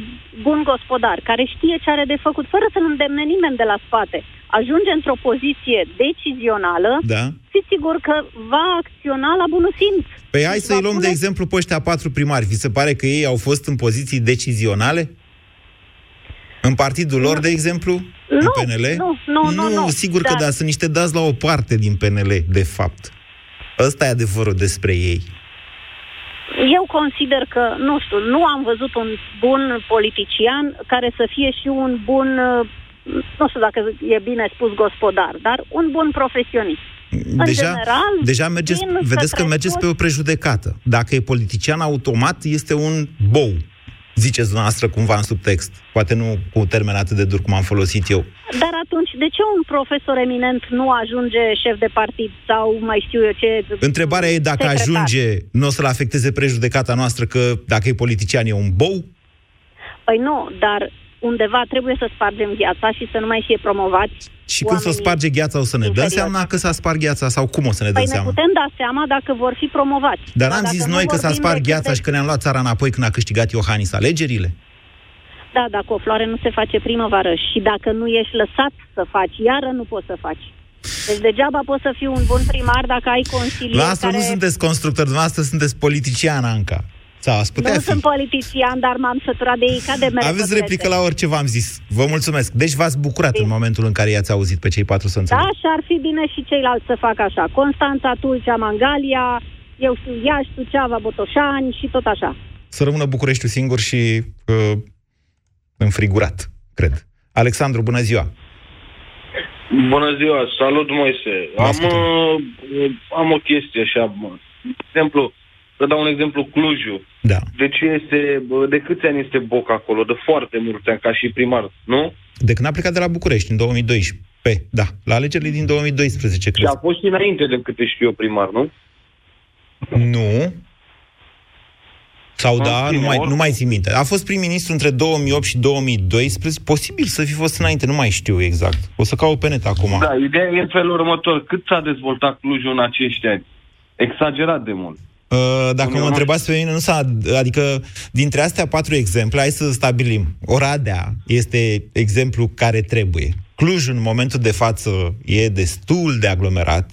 bun gospodar, care știe ce are de făcut, fără să-l îndemne nimeni de la spate, ajunge într-o poziție decizională, Da. fiți sigur că va acționa la bunul simț. Păi hai Și să-i va luăm, de pune- exemplu, pe ăștia patru primari. Vi se pare că ei au fost în poziții decizionale? În partidul lor, de exemplu? în Nu, PNL? nu, nu, nu, nu, sigur că dar- da, sunt niște dați la o parte din PNL, de fapt. Ăsta e adevărul despre ei. Eu consider că, nu știu, nu am văzut un bun politician care să fie și un bun, uh, nu știu dacă e bine spus gospodar, dar un bun profesionist. În Deja, general, deja mergeți, vin vedeți că către mergeți pe toți- o prejudecată. Dacă e politician, automat este un bou. Ziceți dumneavoastră cumva în subtext. Poate nu cu termen atât de dur cum am folosit eu. Dar atunci, de ce un profesor eminent nu ajunge șef de partid sau mai știu eu ce... Întrebarea e dacă secretar? ajunge, nu o să-l afecteze prejudecata noastră că dacă e politician e un bou? Păi nu, dar undeva trebuie să spargem viața și să nu mai fie promovați Și când s-o sparge gheața o să ne dăm inferiori. seama că s-a spart gheața sau cum o să ne dăm Păi ne seama? putem da seama dacă vor fi promovați. Dar Dar am dacă zis nu noi că s-a vorbim spart decât gheața de- și că ne-am luat țara înapoi când a câștigat Iohannis alegerile? Da, dacă o floare nu se face primăvară și dacă nu ești lăsat să faci, iară nu poți să faci. Deci degeaba poți să fii un bun primar dacă ai consilieri Dumneavoastră care... nu sunteți constructor, dumneavoastră sunteți politician, Anca. Sau ați putea nu fi. sunt politician, dar m-am săturat de ei ca de mere Aveți pătrete. replică la orice v-am zis. Vă mulțumesc. Deci v-ați bucurat în momentul în care i-ați auzit pe cei patru să înțeleg. Da, și ar fi bine și ceilalți să facă așa. Constanța, Tulcea, Mangalia, eu sunt Iași, Suceava, Botoșani și tot așa. Să rămână Bucureștiul singur și uh, înfrigurat, cred. Alexandru, bună ziua! Bună ziua, salut Moise. Am, uh, am o chestie așa, mă. De exemplu, să dau un exemplu, Clujul. Da. De ce este, bă, de câți ani este Boc acolo? De foarte mulți ani, ca și primar, nu? De când a plecat de la București, în 2012. Pe, da, la alegerile din 2012, Și cred. a fost și înainte de câte știu eu primar, nu? Nu. Sau În da, fine, nu mai, oricum. nu mai țin minte. A fost prim-ministru între 2008 și 2012. Posibil să fi fost înainte, nu mai știu exact. O să caut pe net acum. Da, ideea e în felul următor. Cât s-a dezvoltat Clujul în acești ani? Exagerat de mult. Uh, Dacă Eu mă nu întrebați pe mine, nu s-a, adică dintre astea patru exemple, hai să stabilim. Oradea este exemplu care trebuie. Clujul în momentul de față e destul de aglomerat.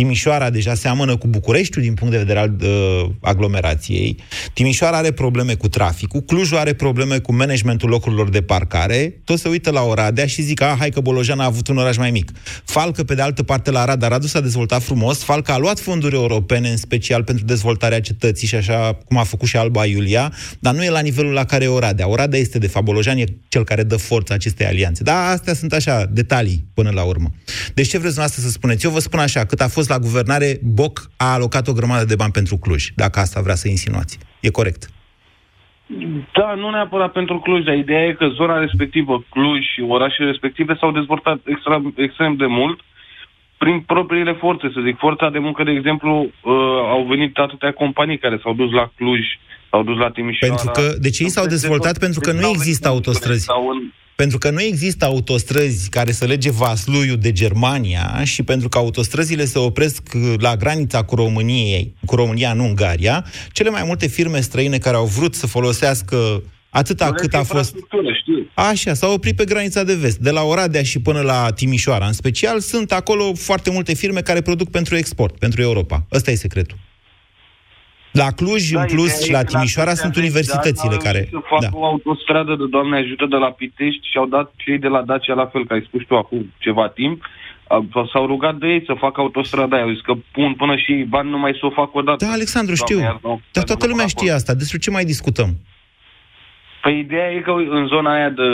Timișoara deja seamănă cu Bucureștiul din punct de vedere al uh, aglomerației. Timișoara are probleme cu traficul, Clujul are probleme cu managementul locurilor de parcare. Toți se uită la Oradea și zic, ah, hai că Bolojan a avut un oraș mai mic. Falcă, pe de altă parte, la Arad, Aradul s-a dezvoltat frumos. Falcă a luat fonduri europene, în special pentru dezvoltarea cetății și așa cum a făcut și Alba Iulia, dar nu e la nivelul la care e Oradea. Oradea este, de fapt, Bolojan e cel care dă forță acestei alianțe. Dar astea sunt așa, detalii până la urmă. Deci ce vreți dumneavoastră să spuneți? Eu vă spun așa, cât a fost la guvernare, Boc a alocat o grămadă de bani pentru Cluj, dacă asta vrea să insinuați. E corect. Da, nu neapărat pentru Cluj, dar ideea e că zona respectivă, Cluj și orașele respective s-au dezvoltat extra, extrem de mult prin propriile forțe, să zic. Forța de muncă, de exemplu, uh, au venit atâtea companii care s-au dus la Cluj, s-au dus la Timișoara. Pentru că, de ce ei s-au dezvoltat? Pentru că nu există autostrăzi. Pentru că nu există autostrăzi care să lege Vasluiu de Germania și pentru că autostrăzile se opresc la granița cu România, cu România, nu Ungaria, cele mai multe firme străine care au vrut să folosească atâta Doresc cât a fost... infrastructură, știu. Așa, s-au oprit pe granița de vest, de la Oradea și până la Timișoara. În special, sunt acolo foarte multe firme care produc pentru export, pentru Europa. Ăsta e secretul. La Cluj, Da, în plus, ideea și e la că Timișoara atâția sunt zeci de universitățile ani au care... reușit Să facă Da. o autostradă de Doamne ajută de la Pitești și au dat cei de la Dacia la fel, că ai spus tu acum ceva timp, a- s-au rugat de ei să facă autostrada aia. Au zis că pun până și ei bani numai să o facă o dată. Da, Alexandru, Doamne, știu. iartă-mă, Dar toată lumea știe asta. Despre ce mai discutăm? Păi ideea e că în zona aia de,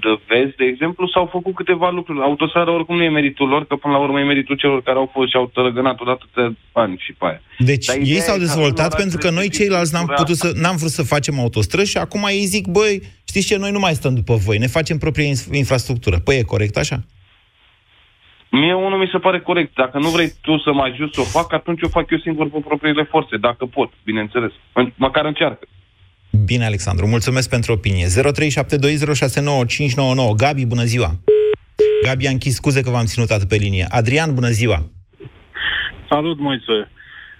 de vest, de exemplu, s-au făcut câteva lucruri. Autostrada oricum nu e meritul lor, că până la urmă e meritul celor care au fost și au tărăgănat odată de bani și pe aia. Deci Dar ei ideea s-au e că dezvoltat în pentru că noi ceilalți n-am, infrastructura- putut să, n-am vrut să facem autostrăzi și acum ei zic, băi, știți ce, noi nu mai stăm după voi, ne facem propria ins- infrastructură. Păi e corect așa? Mie unul mi se pare corect. Dacă nu vrei tu să mă ajut să o fac, atunci o fac eu singur pe propriile forțe, dacă pot, bineînțeles. În- Măcar încearcă. Bine, Alexandru, mulțumesc pentru opinie. 0372069599. Gabi, bună ziua! Gabi a închis scuze că v-am ținut atât pe linie. Adrian, bună ziua! Salut, Moise.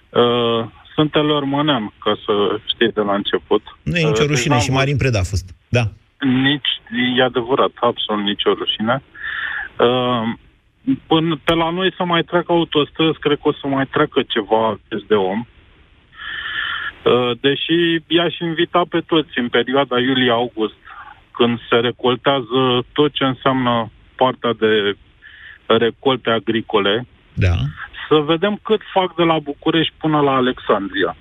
Uh, sunt Elor Măneam, ca să știi de la început. Nu e nicio Uh, rușine deci și n-am Marin Preda a fost. Da. Nici, e adevărat, absolut nicio rușine. Uh, până pe la noi să mai treacă autostrăzi, cred că o să mai treacă ceva test de om. Uh, deși i-aș invita pe toți în perioada iulie-august, când se recoltează tot ce înseamnă partea de recolte agricole, Da. să vedem cât fac de la București până la Alexandria.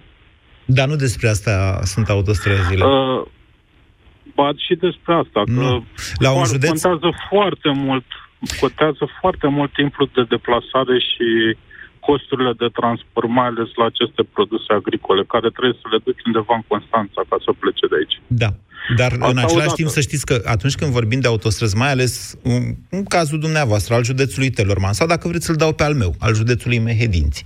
Dar nu despre asta sunt autostrăzile. Uh, ba și despre asta, că Nu. La un foar- județ- contează foarte mult, contează foarte mult timpul de deplasare și costurile de transport, mai ales la aceste produse agricole, care trebuie să le duci undeva în Constanța ca să plece de aici. Da. Dar Asta în același odată. timp să știți că atunci când vorbim de autostrăzi, mai ales în, în cazul dumneavoastră, al județului Telorman, sau dacă vreți să-l dau pe al meu, al județului Mehedinți.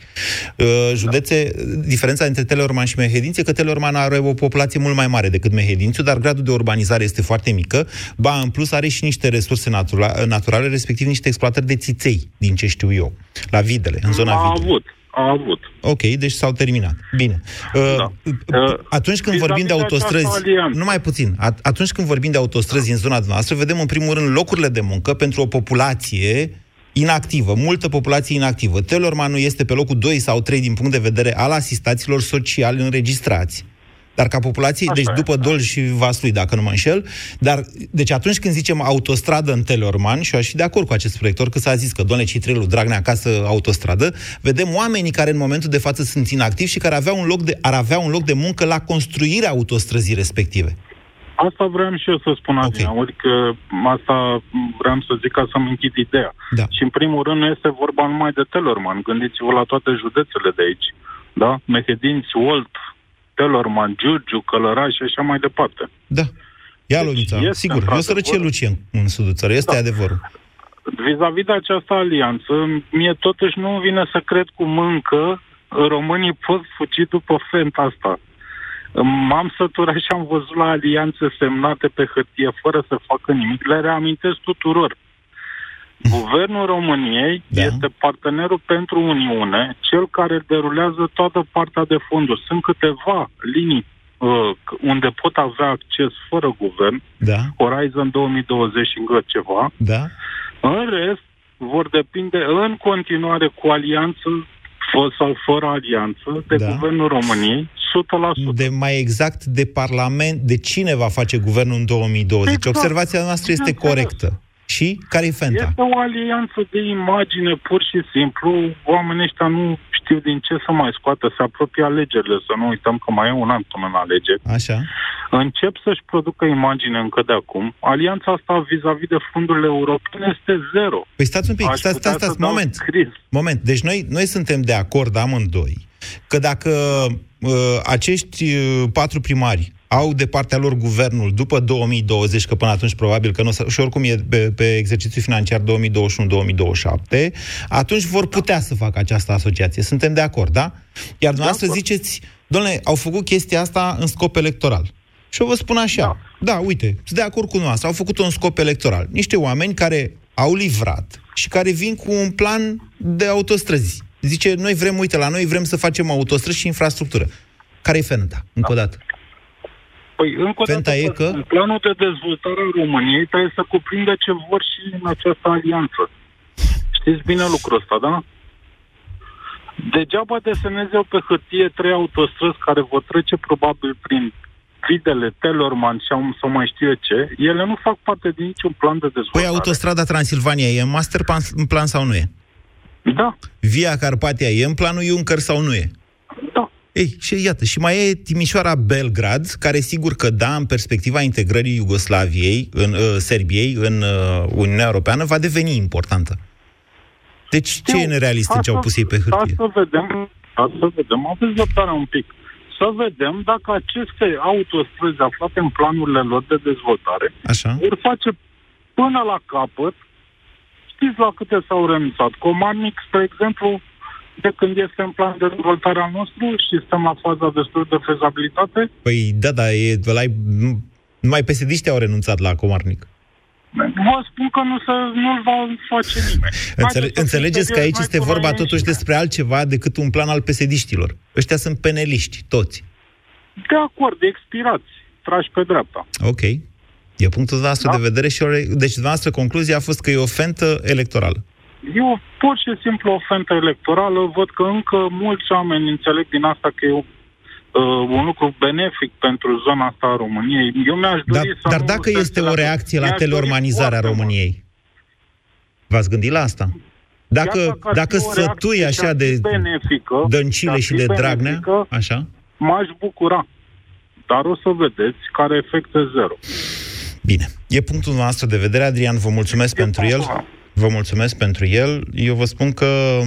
Uh, județe, diferența între Telorman și Mehedinți e că Telorman are o populație mult mai mare decât Mehedințiul, dar gradul de urbanizare este foarte mică, ba în plus are și niște resurse natura, naturale, respectiv niște exploatări de țiței, din ce știu eu, la Videle, în zona A Videle. avut, a avut. Ok, deci s-au terminat. Bine. Da. Atunci când vis-a-vis vorbim de de această autostrăzi, alianță. numai puțin, at- atunci când vorbim de autostrăzi în zona noastră, vedem în primul rând locurile de muncă pentru o populație inactivă, multă populație inactivă. Telormanu este pe locul 2 sau 3 din punct de vedere al asistaților sociali înregistrați. Dar ca populație, Așa deci e, după Dol și Vaslui, dacă nu mă înșel, dar, deci atunci când zicem autostradă în Telorman, și eu aș fi de acord cu acest proiector, că s-a zis că, doamne, cei trei lui Dragnea acasă autostradă, vedem oamenii care în momentul de față sunt inactivi și care aveau un loc de, ar avea un loc de muncă la construirea autostrăzii respective. Asta vreau și eu să spun, Adrian. Okay. Adică asta vreau să zic ca să-mi închid ideea. Da. Și în primul rând nu este vorba numai de Telorman. Gândiți-vă la toate județele de aici. Da? Mehedinți, Olt, Telorman, Giurgiu, Călăraș și așa mai departe. Da. Ia, Lunița, este sigur. E o într-adevăr- sărăcie Lucien în sudul țării, este Da. adevărul. Vis-a-vis de această alianță, mie totuși nu îmi vine să cred cum încă românii pot fugi după fenta asta. M-am săturat și am văzut la alianțe semnate pe hârtie fără să facă nimic. Le reamintesc tuturor. Guvernul României da. este partenerul pentru Uniune, cel care derulează toată partea de fonduri. Sunt câteva linii uh, unde pot avea acces fără guvern, Da, Horizon 2020 și încă ceva. da. În rest, vor depinde în continuare cu alianță fă- sau fără alianță de Da. Guvernul României, 100%. De mai exact de Parlament, de cine va face guvernul în 2020. Exact. Observația noastră este Bineînțeles. corectă. Și care-i fenta? Este o alianță de imagine, pur și simplu. Oamenii ăștia nu știu din ce să mai scoată. Se apropie alegerile, să nu uităm că mai e un an până în alegeri. Așa. Încep să-și producă imagine încă de acum. Alianța asta vis-a-vis de fondurile europene este zero. Păi stați un pic, Aș stați, putea stați, să stați, dau moment. scris. Moment. Deci noi, noi suntem de acord amândoi că dacă uh, acești uh, patru primari au de partea lor guvernul după 2020, că până atunci probabil că nu o să, și oricum e pe, pe exercițiul financiar 2021-2027, atunci vor putea să facă această asociație. Suntem de acord, da? Iar dumneavoastră ziceți, domnule, au făcut chestia asta în scop electoral. Și eu vă spun așa, da, da uite, sunt de acord cu noastră, au făcut-o în scop electoral. Niște oameni care au livrat și care vin cu un plan de autostrăzi. Zice, noi vrem, uite, la noi vrem să facem autostrăzi și infrastructură. Care e fenta? Încă o dată. Păi, încă o Fenta dată, e că- în planul de dezvoltare a României trebuie să cuprindă ce vor și în această alianță. Știți bine lucrul ăsta, da? Degeaba deseneze eu pe hârtie trei autostrăzi care vor trece probabil prin Videle, Telorman și am să mai știu eu ce, ele nu fac parte din niciun plan de Păi dezvoltare. autostrada Transilvania e în master plan, în plan sau nu e? Da. Via Carpatia e în planul Juncker sau nu e? Da. Ei, și iată, și mai e Timișoara-Belgrad, care sigur că da, în perspectiva integrării Iugoslaviei, în uh, Serbiei, în uh, Uniunea Europeană, va deveni importantă. Deci, ce e nerealist în ce au pus ei pe hârtie? Să vedem, da, să vedem, aveți răbdare un pic. Să vedem dacă aceste autostrăzi aflate în planurile lor de dezvoltare Așa. vor face până la capăt. Știți la câte s-au renunțat? Comarnic, spre exemplu, de când este în plan de dezvoltare al nostru și suntem la faza de studiu de fezabilitate, Păi da, da, e, ăla e, nu, numai psd au renunțat la Comarnic. vă spun că nu se, nu-l va face nimeni. Înțele- Haideți să înțelegeți fim că aici serioși, este hai cu vorba noi totuși înșine. despre altceva decât un plan al psd Ăștia sunt peneliști, toți. De acord, expirați, trași pe dreapta. Ok. E punctul nostru da. de vedere și o re- deci dumneavoastră concluzia a fost că e o fentă electorală. E o pur și simplu o fentă electorală. Văd că încă mulți oameni înțeleg din asta că e o, uh, un lucru benefic pentru zona asta a României. Eu mi-aș dori Dar, să dar nu dacă se este o înțeleagă. reacție la Mi-aș dori teleormanizarea foarte mult. României, v-ați gândit la asta? Dacă, Chiar dacă ar dacă fi o sătui reacție așa ce ar de fi benefică, Dăncile ce ar și fi de Dragnea, benefică, așa, M-aș bucura. Dar o să vedeți care efecte zero. Bine. E punctul nostru de vedere, Adrian, vă mulțumesc pentru el. Vă mulțumesc pentru el. Eu vă spun că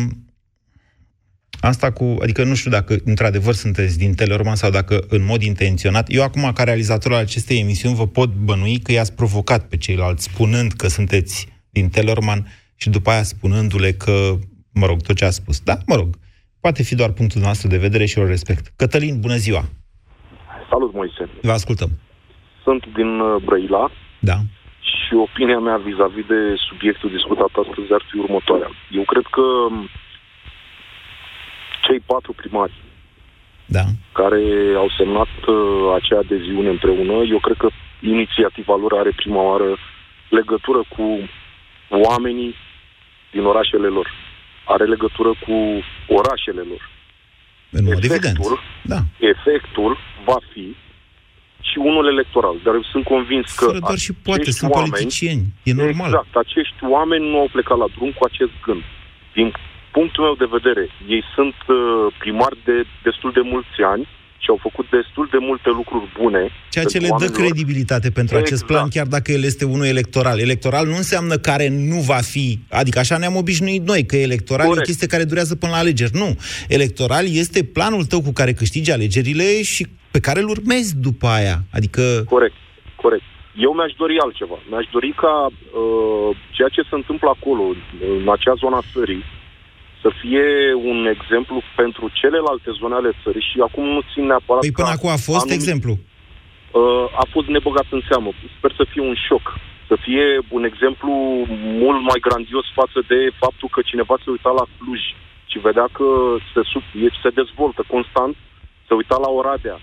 Asta cu, adică nu știu dacă într-adevăr sunteți din Telorman sau dacă în mod intenționat. Eu acum, ca realizator al acestei emisiuni, vă pot bănui că i-ați provocat pe ceilalți, spunând că sunteți din Telorman și după aia spunându-le că, mă rog, tot ce a spus. Da, mă rog, poate fi doar punctul nostru de vedere și o respect. Cătălin, bună ziua! Salut, Moise! Vă ascultăm! Sunt din uh, Brăila. Da. Și opinia mea vis-a-vis de subiectul discutat astăzi ar fi următoarea. Eu cred că um, cei patru primari da. care au semnat uh, acea adeziune împreună, eu cred că inițiativa lor are prima oară legătură cu oamenii din orașele lor. Are legătură cu orașele lor. În mod efectul, evident. Da. efectul va fi și unul electoral. Dar eu sunt convins că Fără doar și poate, acești sunt oameni, politicieni. E normal. Exact, acești oameni nu au plecat la drum cu acest gând. Din punctul meu de vedere, ei sunt uh, primari de destul de mulți ani și au făcut destul de multe lucruri bune. Ceea ce le pentru dă oamenilor. credibilitate pentru acest Exact. plan, chiar dacă el este unul electoral. Electoral nu înseamnă care nu va fi, adică așa ne-am obișnuit noi, că electoral Corect. e o chestie care durează până la alegeri. Nu. Electoral este planul tău cu care câștigi alegerile și pe care îl urmezi după aia. Adică... Corect, corect. Eu mi-aș dori altceva. Mi-aș dori ca uh, ceea ce se întâmplă acolo, în acea zona țării, să fie un exemplu pentru celelalte zone ale țării și acum nu țin neapărat... Păi până ca acum a fost anumit- exemplu. uh, a fost nebăgat în seamă. Sper să fie un șoc, să fie un exemplu mult mai grandios față de faptul că cineva se uita la Cluj și vedea că se, sub, e- se dezvoltă constant, se uita la Oradea,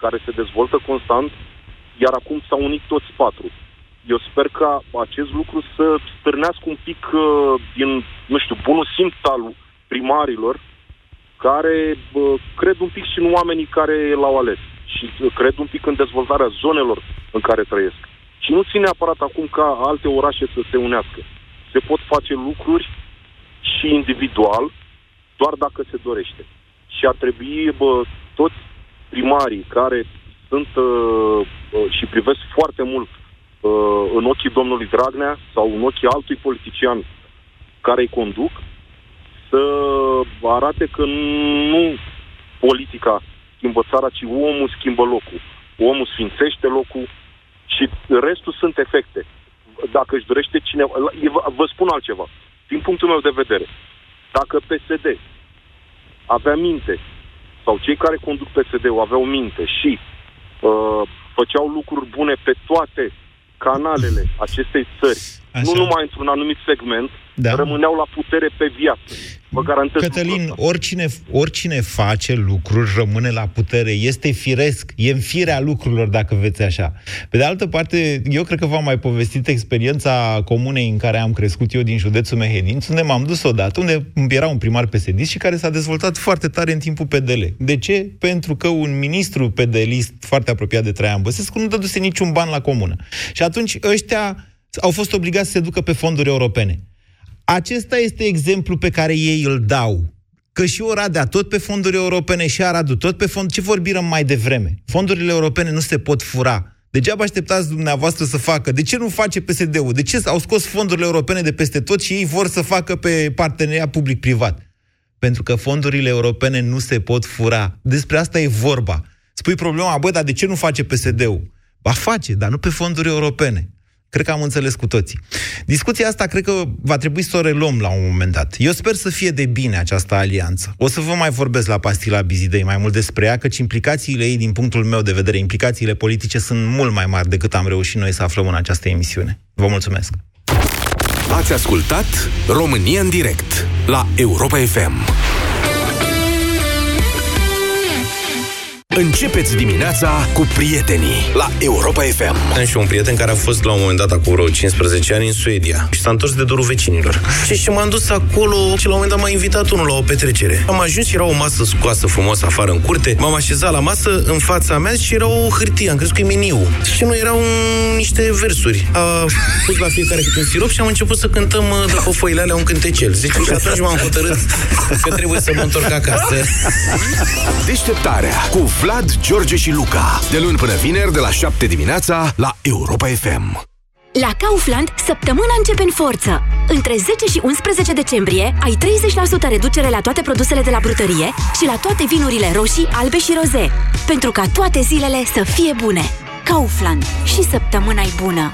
care se dezvoltă constant, iar acum s-au unit toți patru. Eu sper ca acest lucru să stârnească un pic uh, din, nu știu, bunul simț al primarilor, care bă, cred un pic și în oamenii care l-au ales și uh, cred un pic în dezvoltarea zonelor în care trăiesc. Și nu ține neapărat acum ca alte orașe să se unească. Se pot face lucruri și individual, doar dacă se dorește. Și ar trebui bă, toți primarii care sunt uh, uh, și privesc foarte mult uh, în ochii domnului Dragnea sau în ochii altui politician care îi conduc, să arate că nu politica schimbă țara, ci omul schimbă locul. Omul sfințește locul și restul sunt efecte. Dacă își dorește cineva... Vă- Vă spun altceva. Din punctul meu de vedere, dacă PSD avea minte, sau cei care conduc PSD-ul aveau minte și uh, făceau lucruri bune pe toate canalele acestei țări, Așa. nu numai într-un anumit segment, Da. rămâneau la putere pe viață. Vă garantez Cătălin, lucrul ăsta. oricine, oricine face lucruri rămâne la putere. Este firesc, e în firea lucrurilor, dacă veți așa. Pe de altă parte, eu cred că v-am mai povestit experiența comunei în care am crescut eu din județul Mehedinț, unde m-am dus odată, unde era un primar psd și care s-a dezvoltat foarte tare în timpul PDL. De ce? Pentru că un ministru PDList foarte apropiat de Traian Băsescu nu dăduse niciun ban la comună. Și atunci ăștia au fost obligați să se ducă pe fonduri europene. Acesta este exemplu pe care ei îl dau. Că și Oradea tot pe fonduri europene și Aradu tot pe fond. Ce vorbim mai devreme? Fondurile europene nu se pot fura. Degeaba așteptați dumneavoastră să facă. De ce nu face PSD-ul? De ce au scos fondurile europene de peste tot și ei vor să facă pe parteneria public-privat? Pentru că fondurile europene nu se pot fura. Despre asta e vorba. Spui problema, bă, dar de ce nu face PSD-ul? Ba face, dar nu pe fonduri europene. Cred că am înțeles cu toții. Discuția asta cred că va trebui să o reluăm la un moment dat. Eu sper să fie de bine această alianță. O să vă mai vorbesc la pastila Bizidei mai mult despre ea, căci implicațiile ei, din punctul meu de vedere, implicațiile politice sunt mult mai mari decât am reușit noi să aflăm în această emisiune. Vă mulțumesc! Ați ascultat România în direct la Europa FM. Începeți dimineața cu prietenii la Europa FM. Am și un prieten care a fost la un moment dat acum vreo 15 ani în Suedia și s-a întors de dorul vecinilor. Și, și m-am dus acolo și la un moment dat m-a invitat unul la o petrecere. Am ajuns și era o masă scoasă frumos afară în curte. M-am așezat la masă în fața mea și era o hârtie, am crezut că e meniu. Și nu erau niște versuri. A pus la fiecare câte un sirop și am început să cântăm uh, după foile alea un cântecel. Zice, și atunci m-am hotărât că trebuie să mă întorc acasă. Deșteptarea cu Vlad, George și Luca. De luni până vineri, de la 7 dimineața, la Europa FM. La Kaufland, săptămâna începe în forță. Între 10 și 11 decembrie ai 30% reducere la toate produsele de la brutărie și la toate vinurile roșii, albe și roze. Pentru ca toate zilele să fie bune. Kaufland. Și săptămâna e bună.